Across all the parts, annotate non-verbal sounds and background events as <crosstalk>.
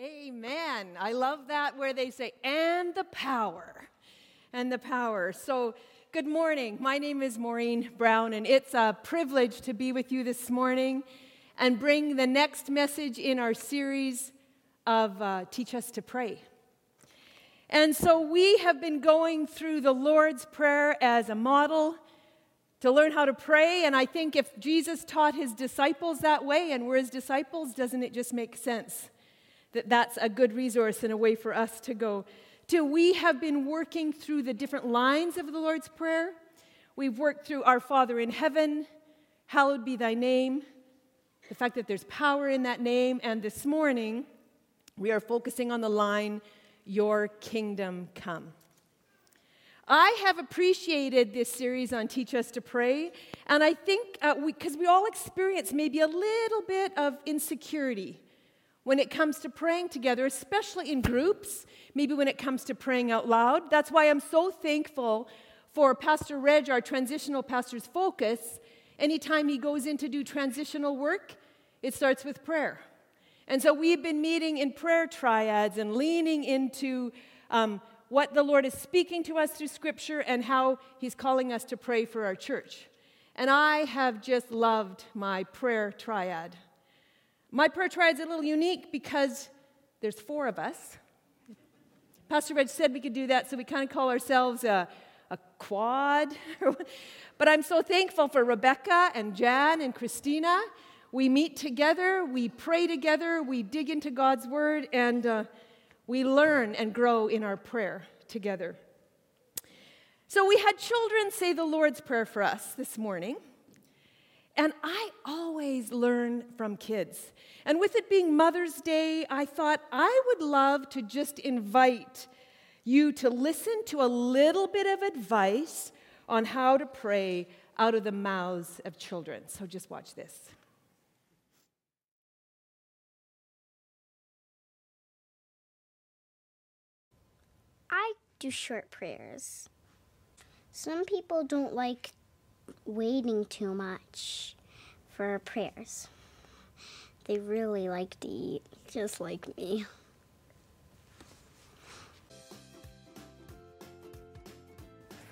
Amen. I love that where they say, and the power. And the power. So, good morning. My name is Maureen Brown, and it's a privilege to be with you this morning and bring the next message in our series of uh, Teach Us to Pray. And so, we have been going through the Lord's Prayer as a model to learn how to pray. And I think if Jesus taught his disciples that way and we're his disciples, doesn't it just make sense? That that's a good resource and a way for us to go. To we have been working through the different lines of the Lord's Prayer. We've worked through Our Father in heaven, hallowed be thy name, the fact that there's power in that name, and this morning we are focusing on the line, Your kingdom come. I have appreciated this series on Teach Us to Pray, and I think because uh, we, we all experience maybe a little bit of insecurity when it comes to praying together, especially in groups, maybe when it comes to praying out loud. That's why I'm so thankful for Pastor Reg, our transitional pastor's focus. Anytime he goes in to do transitional work, it starts with prayer. And so we've been meeting in prayer triads and leaning into um, what the Lord is speaking to us through Scripture and how He's calling us to pray for our church. And I have just loved my prayer triad. My prayer triad is a little unique because there's four of us. Pastor Reg said we could do that, so we kind of call ourselves a, a quad. <laughs> but I'm so thankful for Rebecca and Jan and Christina. We meet together, we pray together, we dig into God's word, and uh, we learn and grow in our prayer together. So we had children say the Lord's Prayer for us this morning. And I always learn from kids. And with it being Mother's Day, I thought I would love to just invite you to listen to a little bit of advice on how to pray out of the mouths of children. So just watch this. I do short prayers. Some people don't like waiting too much for prayers. They really like to eat, just like me.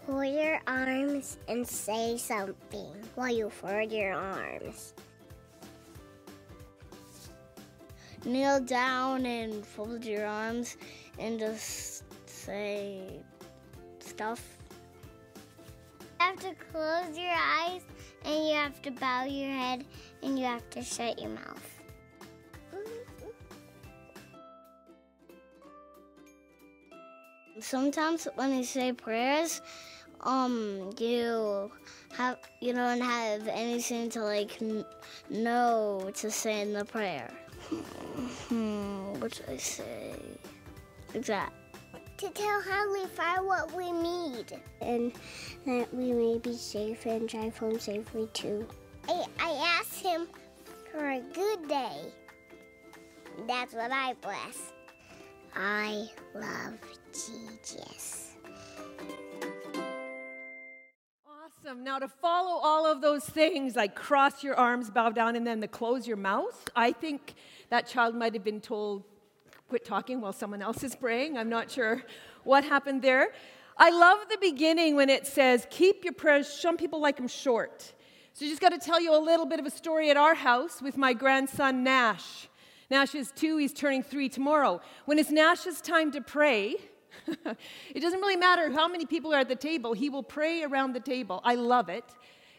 Fold your arms and say something while you fold your arms. Kneel down and fold your arms and just say stuff have to close your eyes and you have to bow your head and you have to shut your mouth. Sometimes when you say prayers, um, you have you don't have anything to like know to say in the prayer. Hmm, what should I say? That to tell Heavenly Father what we need. And that we may be safe and drive home safely too. I, I asked him for a good day. That's what I bless. I love Jesus. Awesome. Now, to follow all of those things, like cross your arms, bow down, and then to close your mouth, I think that child might have been told quit talking while someone else is praying. I'm not sure what happened there. I love the beginning when it says, keep your prayers, some people like them short. So, just got to tell you a little bit of a story at our house with my grandson Nash. Nash is two, he's turning three tomorrow. When it's Nash's time to pray, <laughs> it doesn't really matter how many people are at the table, he will pray around the table. I love it.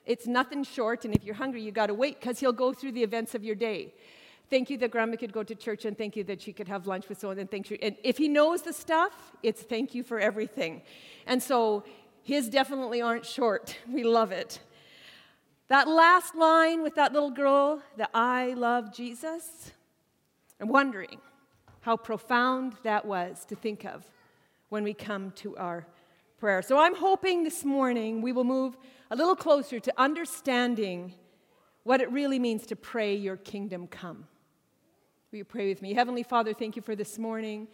It's nothing short, and if you're hungry, you got to wait because he'll go through the events of your day. Thank you that grandma could go to church, and thank you that she could have lunch with someone, and thank you. And if he knows the stuff, it's thank you for everything. And so his definitely aren't short. <laughs> We love it. That last line with that little girl, that I love Jesus, I'm wondering how profound that was to think of when we come to our prayer. So I'm hoping this morning we will move a little closer to understanding what it really means to pray, Your kingdom come. Will you pray with me? Heavenly Father, thank you for this morning.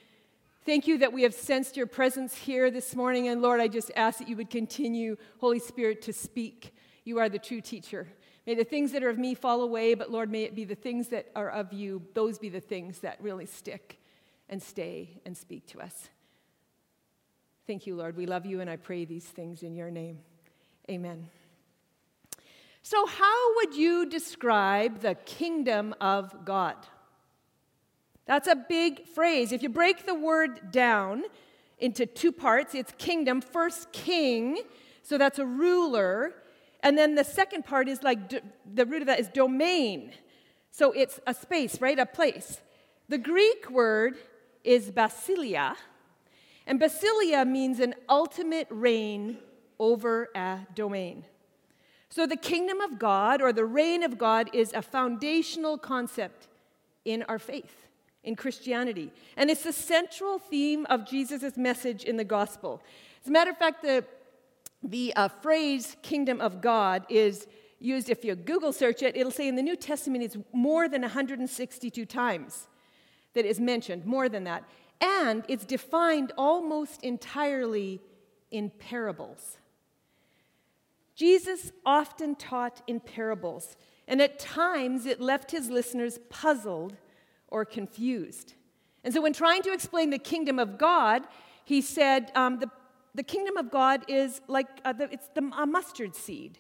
Thank you that we have sensed your presence here this morning. And Lord, I just ask that you would continue, Holy Spirit, to speak. You are the true teacher. May the things that are of me fall away, but Lord, may it be the things that are of you, those be the things that really stick. and stay and speak to us. Thank you, Lord. We love you, and I pray these things in your name. Amen. So, how would you describe the kingdom of God? That's a big phrase. If you break the word down into two parts, it's kingdom. First, king, so that's a ruler. And then the second part is like the root of that is domain. So it's a space, right? A place. The Greek word is basileia, and basileia means an ultimate reign over a domain. So the kingdom of God or the reign of God is a foundational concept in our faith, in Christianity. And it's the central theme of Jesus' message in the gospel. As a matter of fact, the, the uh, phrase kingdom of God is used, if you Google search it, it'll say in the New Testament it's more than 162 times that is mentioned, more than that. And it's defined almost entirely in parables. Jesus often taught in parables, and at times it left his listeners puzzled or confused. And so, when trying to explain the kingdom of God, he said, um, the, the kingdom of God is like uh, the, it's the, a mustard seed.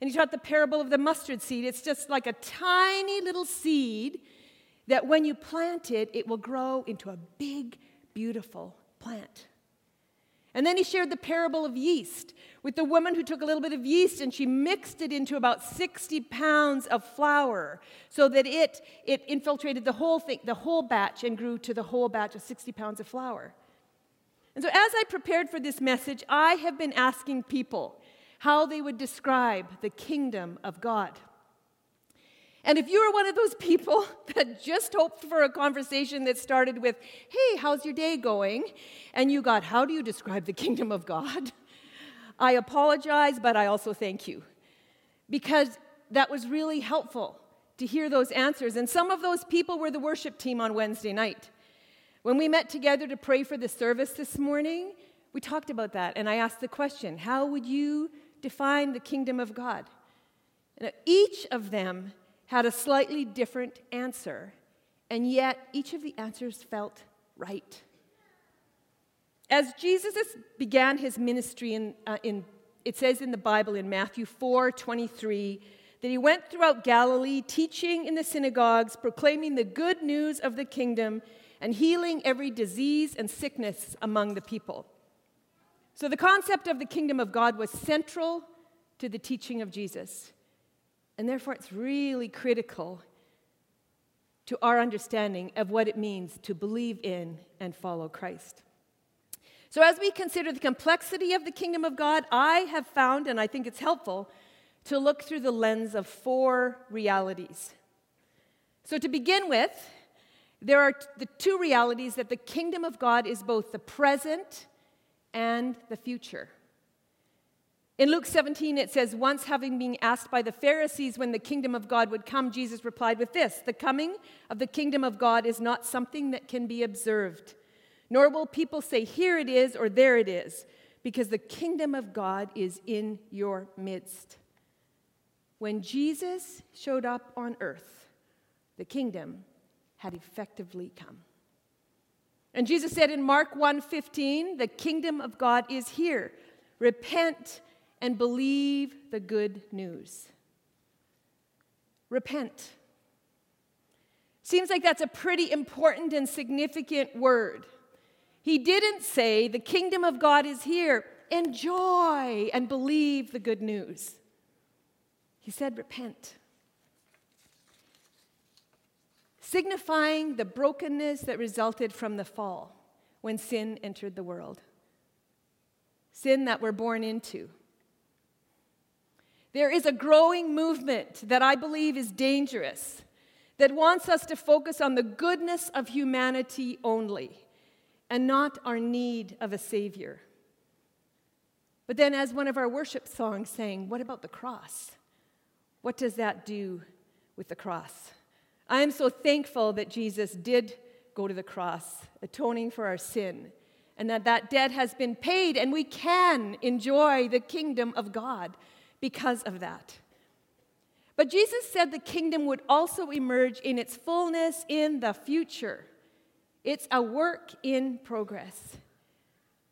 And he taught the parable of the mustard seed. It's just like a tiny little seed that when you plant it, it will grow into a big, beautiful plant. And then he shared the parable of yeast with the woman who took a little bit of yeast and she mixed it into about 60 pounds of flour so that it, it infiltrated the whole thing, the whole batch, and grew to the whole batch of 60 pounds of flour. And so, as I prepared for this message, I have been asking people how they would describe the kingdom of God. And if you were one of those people <laughs> that just hoped for a conversation that started with, hey, how's your day going? And you got, how do you describe the kingdom of God? I apologize, but I also thank you. Because that was really helpful to hear those answers. And some of those people were the worship team on Wednesday night. When we met together to pray for the service this morning, we talked about that. And I asked the question how would you define the kingdom of God? And each of them had a slightly different answer, and yet each of the answers felt right. As Jesus began his ministry, in, uh, in, it says in the Bible in Matthew 4 23 that he went throughout Galilee, teaching in the synagogues, proclaiming the good news of the kingdom, and healing every disease and sickness among the people. So the concept of the kingdom of God was central to the teaching of Jesus. And therefore, it's really critical to our understanding of what it means to believe in and follow Christ. So, as we consider the complexity of the kingdom of God, I have found, and I think it's helpful, to look through the lens of four realities. So, to begin with, there are the two realities that the kingdom of God is both the present and the future. In Luke 17, it says, Once having been asked by the Pharisees when the kingdom of God would come, Jesus replied with this The coming of the kingdom of God is not something that can be observed, nor will people say, Here it is or there it is, because the kingdom of God is in your midst. When Jesus showed up on earth, the kingdom had effectively come. And Jesus said in Mark 1:15, "The kingdom of God is here. Repent and believe the good news. Repent. Seems like that's a pretty important and significant word. He didn't say, The kingdom of God is here. Enjoy and believe the good news. He said, Repent. Signifying the brokenness that resulted from the fall when sin entered the world. Sin that we're born into. There is a growing movement that I believe is dangerous, that wants us to focus on the goodness of humanity only and not our need of a Savior. But then, as one of our worship songs sang, what about the cross? What does that do with the cross? I am so thankful that Jesus did go to the cross, atoning for our sin, and that that debt has been paid, and we can enjoy the kingdom of God because of that. But Jesus said the kingdom would also emerge in its fullness in the future. It's a work in progress.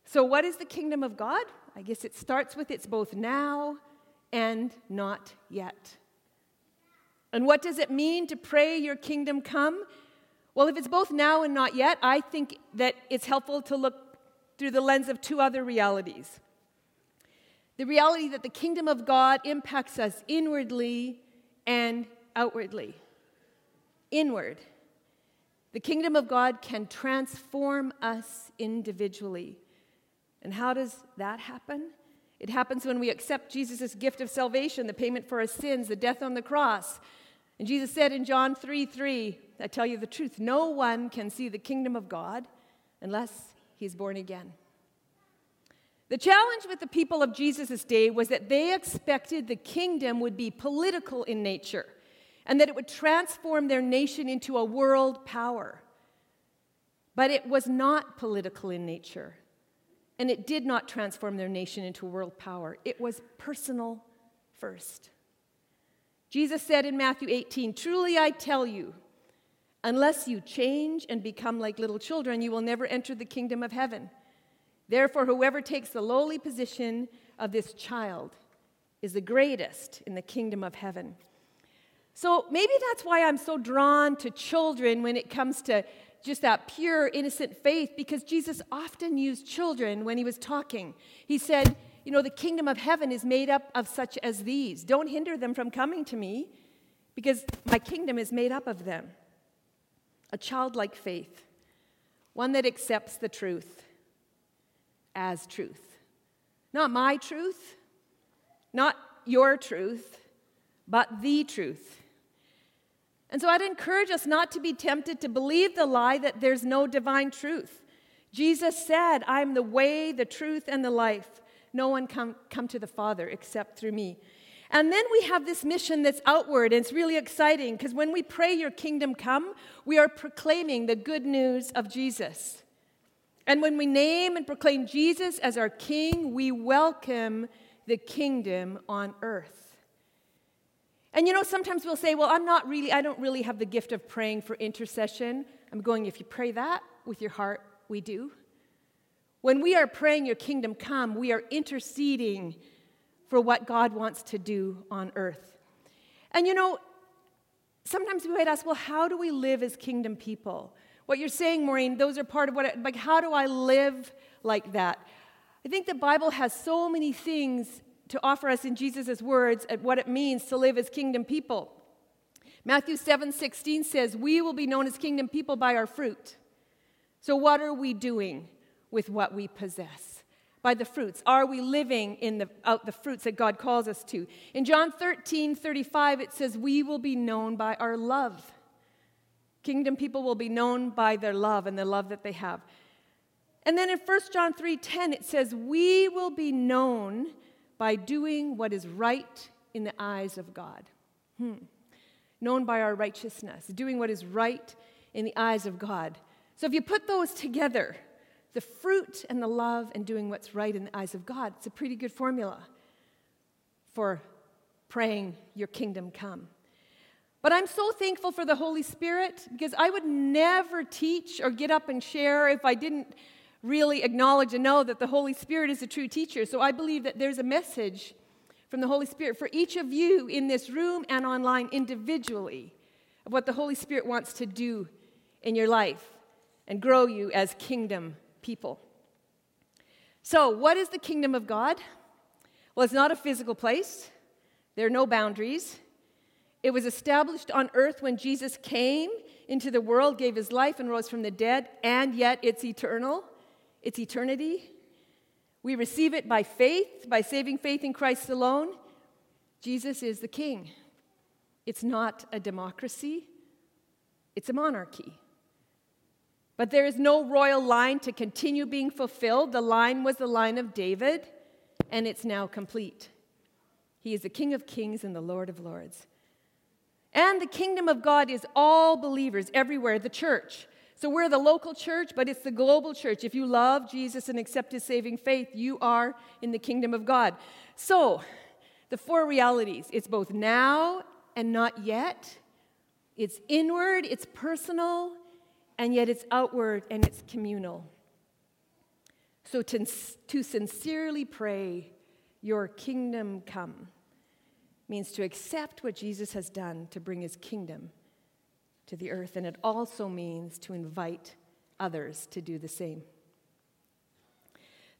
So, what is the kingdom of God? I guess it starts with it's both now and not yet. And what does it mean to pray your kingdom come? Well, if it's both now and not yet, I think that it's helpful to look through the lens of two other realities. The reality that the kingdom of God impacts us inwardly and outwardly. Inward. The kingdom of God can transform us individually. And how does that happen? It happens when we accept Jesus' gift of salvation, the payment for our sins, the death on the cross. And Jesus said in John 3 3, I tell you the truth, no one can see the kingdom of God unless he's born again. The challenge with the people of Jesus' day was that they expected the kingdom would be political in nature and that it would transform their nation into a world power. But it was not political in nature, and it did not transform their nation into a world power. It was personal first. Jesus said in Matthew 18, Truly I tell you, unless you change and become like little children, you will never enter the kingdom of heaven. Therefore, whoever takes the lowly position of this child is the greatest in the kingdom of heaven. So maybe that's why I'm so drawn to children when it comes to just that pure, innocent faith, because Jesus often used children when he was talking. He said, You know, the kingdom of heaven is made up of such as these. Don't hinder them from coming to me, because my kingdom is made up of them. A childlike faith, one that accepts the truth as truth. Not my truth, not your truth, but the truth. And so I'd encourage us not to be tempted to believe the lie that there's no divine truth. Jesus said, I'm the way, the truth, and the life. No one come, come to the Father except through me. And then we have this mission that's outward, and it's really exciting because when we pray, Your kingdom come, we are proclaiming the good news of Jesus. And when we name and proclaim Jesus as our King, we welcome the kingdom on earth. And you know, sometimes we'll say, well, I'm not really, I don't really have the gift of praying for intercession. I'm going, if you pray that with your heart, we do. When we are praying your kingdom come, we are interceding for what God wants to do on earth. And you know, sometimes we might ask, well, how do we live as kingdom people? What you're saying, Maureen, those are part of what, like, how do I live like that? I think the Bible has so many things to offer us in Jesus' words at what it means to live as kingdom people. Matthew 7 16 says, We will be known as kingdom people by our fruit. So, what are we doing with what we possess? By the fruits. Are we living in the, out the fruits that God calls us to? In John 13 35, it says, We will be known by our love. Kingdom people will be known by their love and the love that they have. And then in 1 John 3:10 it says, "We will be known by doing what is right in the eyes of God." Hmm. Known by our righteousness, doing what is right in the eyes of God. So if you put those together, the fruit and the love and doing what's right in the eyes of God, it's a pretty good formula for praying your kingdom come. But I'm so thankful for the Holy Spirit because I would never teach or get up and share if I didn't really acknowledge and know that the Holy Spirit is a true teacher. So I believe that there's a message from the Holy Spirit for each of you in this room and online individually of what the Holy Spirit wants to do in your life and grow you as kingdom people. So, what is the kingdom of God? Well, it's not a physical place, there are no boundaries. It was established on earth when Jesus came into the world, gave his life, and rose from the dead, and yet it's eternal. It's eternity. We receive it by faith, by saving faith in Christ alone. Jesus is the king. It's not a democracy, it's a monarchy. But there is no royal line to continue being fulfilled. The line was the line of David, and it's now complete. He is the King of kings and the Lord of lords. And the kingdom of God is all believers everywhere, the church. So we're the local church, but it's the global church. If you love Jesus and accept his saving faith, you are in the kingdom of God. So, the four realities it's both now and not yet, it's inward, it's personal, and yet it's outward and it's communal. So to, to sincerely pray, Your kingdom come, means to accept what Jesus has done to bring His kingdom to the earth, and it also means to invite others to do the same.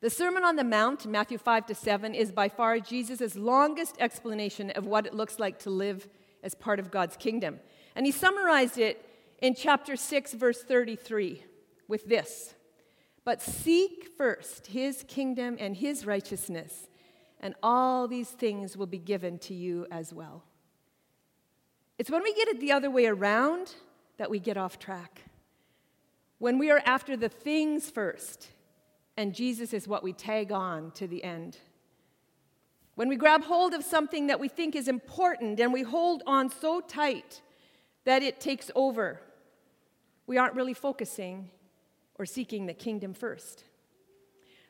The Sermon on the Mount, Matthew 5 to 7, is by far Jesus' longest explanation of what it looks like to live as part of God's kingdom. And he summarized it in chapter 6, verse 33, with this But seek first his kingdom and his righteousness, and all these things will be given to you as well. It's when we get it the other way around that we get off track. When we are after the things first and Jesus is what we tag on to the end. When we grab hold of something that we think is important and we hold on so tight that it takes over, we aren't really focusing or seeking the kingdom first.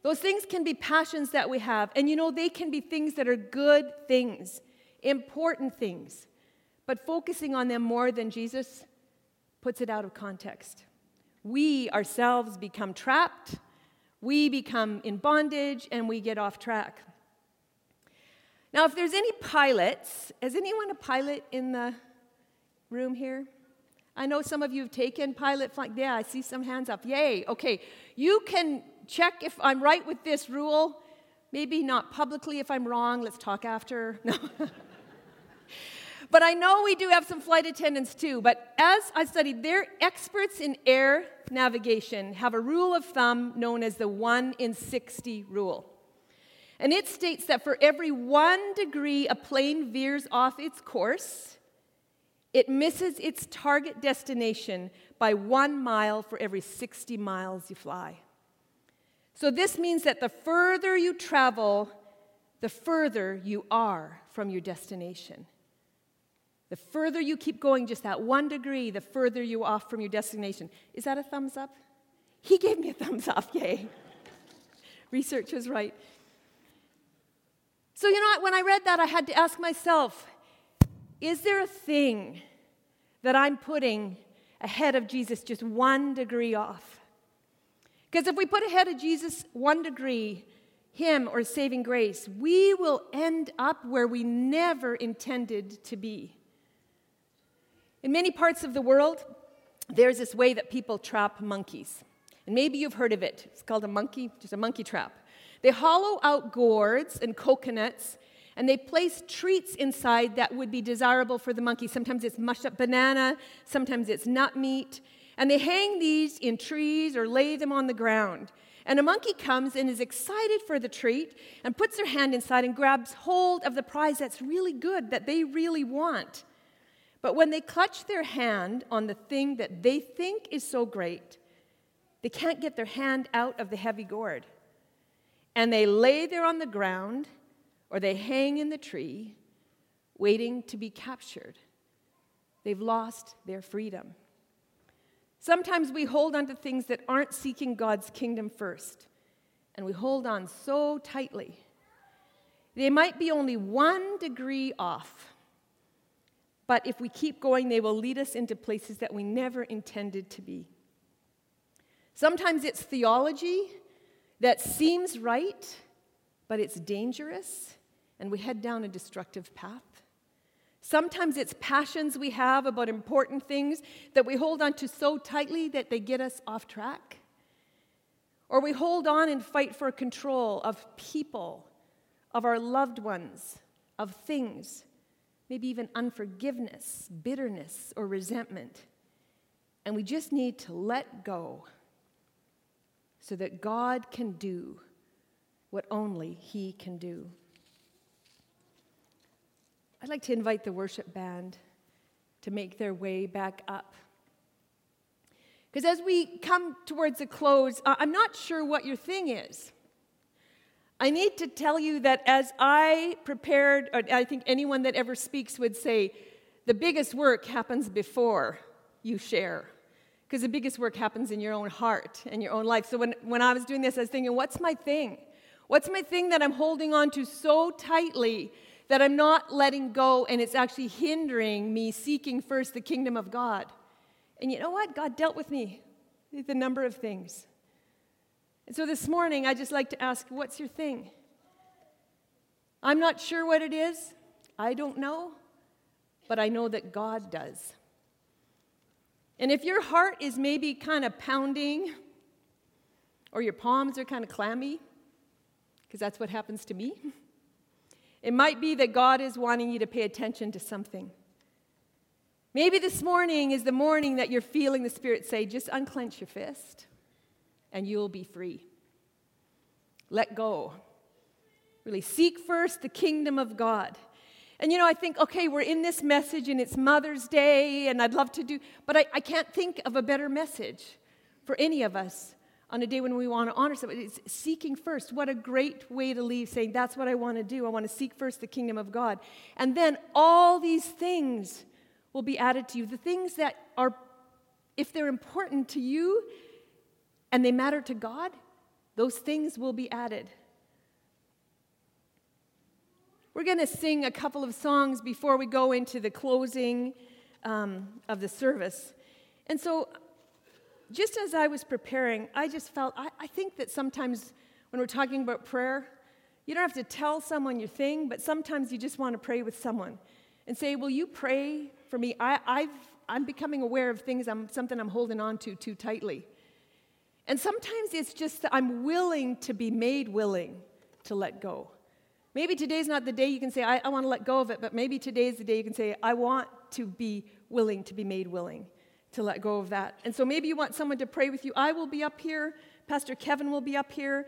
Those things can be passions that we have, and you know, they can be things that are good things, important things, but focusing on them more than Jesus puts it out of context. We ourselves become trapped we become in bondage and we get off track. Now, if there's any pilots, is anyone a pilot in the room here? I know some of you have taken pilot flight. Yeah, I see some hands up. Yay. Okay. You can check if I'm right with this rule. Maybe not publicly if I'm wrong. Let's talk after. <laughs> No. But I know we do have some flight attendants too. But as I studied, they're experts in air navigation, have a rule of thumb known as the 1 in 60 rule. And it states that for every one degree a plane veers off its course, it misses its target destination by one mile for every 60 miles you fly. So this means that the further you travel, the further you are from your destination. The further you keep going, just that one degree, the further you off from your destination. Is that a thumbs up? He gave me a thumbs up, yay. Research was right. So, you know what? When I read that, I had to ask myself is there a thing that I'm putting ahead of Jesus just one degree off? Because if we put ahead of Jesus one degree, Him or saving grace, we will end up where we never intended to be. In many parts of the world, there's this way that people trap monkeys. And maybe you've heard of it. It's called a monkey, just a monkey trap. They hollow out gourds and coconuts and they place treats inside that would be desirable for the monkey. Sometimes it's mushed up banana, sometimes it's nut meat. And they hang these in trees or lay them on the ground. And a monkey comes and is excited for the treat and puts their hand inside and grabs hold of the prize that's really good, that they really want. But when they clutch their hand on the thing that they think is so great, they can't get their hand out of the heavy gourd. And they lay there on the ground or they hang in the tree, waiting to be captured. They've lost their freedom. Sometimes we hold on to things that aren't seeking God's kingdom first, and we hold on so tightly. They might be only one degree off but if we keep going, they will lead us into places that we never intended to be. Sometimes it's theology that seems right, but it's dangerous, and we head down a destructive path. Sometimes it's passions we have about important things that we hold on to so tightly that they get us off track. Or we hold on and fight for control of people, of our loved ones, of things maybe even unforgiveness, bitterness, or resentment. And we just need to let go so that God can do what only He can do. I'd like to invite the worship band to make their way back up. Because as we come towards a close, I'm not sure what your thing is. I need to tell you that as I prepared, I think anyone that ever speaks would say, the biggest work happens before you share. Because the biggest work happens in your own heart and your own life. So when, when I was doing this, I was thinking, what's my thing? What's my thing that I'm holding on to so tightly that I'm not letting go and it's actually hindering me seeking first the kingdom of God? And you know what? God dealt with me the number of things. And so this morning, I just like to ask, what's your thing? I'm not sure what it is. I don't know. But I know that God does. And if your heart is maybe kind of pounding, or your palms are kind of clammy, because that's what happens to me, <laughs> it might be that God is wanting you to pay attention to something. Maybe this morning is the morning that you're feeling the Spirit say, just unclench your fist and you'll be free. Let go. Really seek first the kingdom of God. And you know, I think, okay, we're in this message and it's Mother's Day, and I'd love to do, but I, I can't think of a better message for any of us on a day when we want to honor somebody. It's seeking first. What a great way to leave, saying, That's what I want to do. I want to seek first the kingdom of God. And then all these things will be added to you. The things that are, if they're important to you and they matter to God, those things will be added. We're going to sing a couple of songs before we go into the closing um, of the service. And so, just as I was preparing, I just felt, I, I think that sometimes when we're talking about prayer, you don't have to tell someone your thing, but sometimes you just want to pray with someone and say, Will you pray for me? I, I've, I'm becoming aware of things, I'm, something I'm holding on to too tightly. And sometimes it's just that I'm willing to be made willing to let go. Maybe today's not the day you can say, I, I want to let go of it, but maybe today's the day you can say, I want to be willing to be made willing to let go of that. And so maybe you want someone to pray with you. I will be up here, Pastor Kevin will be up here.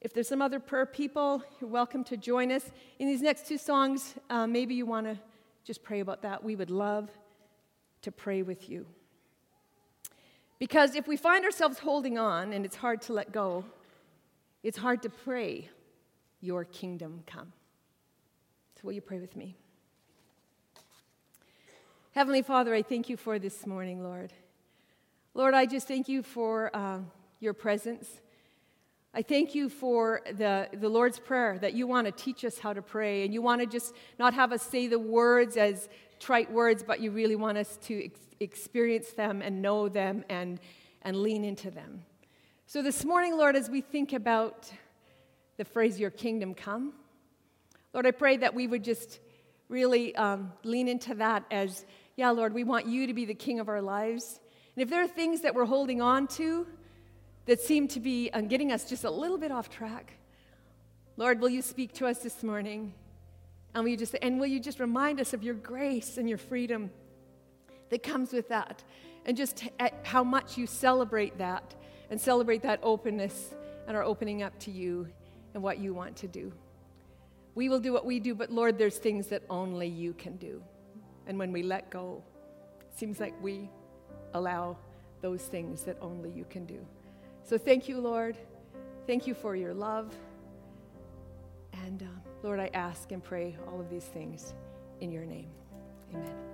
If there's some other prayer people, you're welcome to join us. In these next two songs, uh, maybe you want to just pray about that. We would love to pray with you. Because if we find ourselves holding on and it's hard to let go, it's hard to pray your kingdom come. So, will you pray with me? Heavenly Father, I thank you for this morning, Lord. Lord, I just thank you for uh, your presence. I thank you for the, the Lord's Prayer that you want to teach us how to pray, and you want to just not have us say the words as trite words, but you really want us to ex- experience them and know them and, and lean into them. So, this morning, Lord, as we think about the phrase, Your kingdom come. Lord, I pray that we would just really um, lean into that as, yeah, Lord, we want you to be the king of our lives. And if there are things that we're holding on to that seem to be um, getting us just a little bit off track, Lord, will you speak to us this morning? And will you just and will you just remind us of your grace and your freedom that comes with that, and just how much you celebrate that and celebrate that openness and our opening up to you and what you want to do. We will do what we do, but Lord, there's things that only you can do. And when we let go, it seems like we allow those things that only you can do. So thank you, Lord. Thank you for your love. And uh, Lord, I ask and pray all of these things in your name. Amen.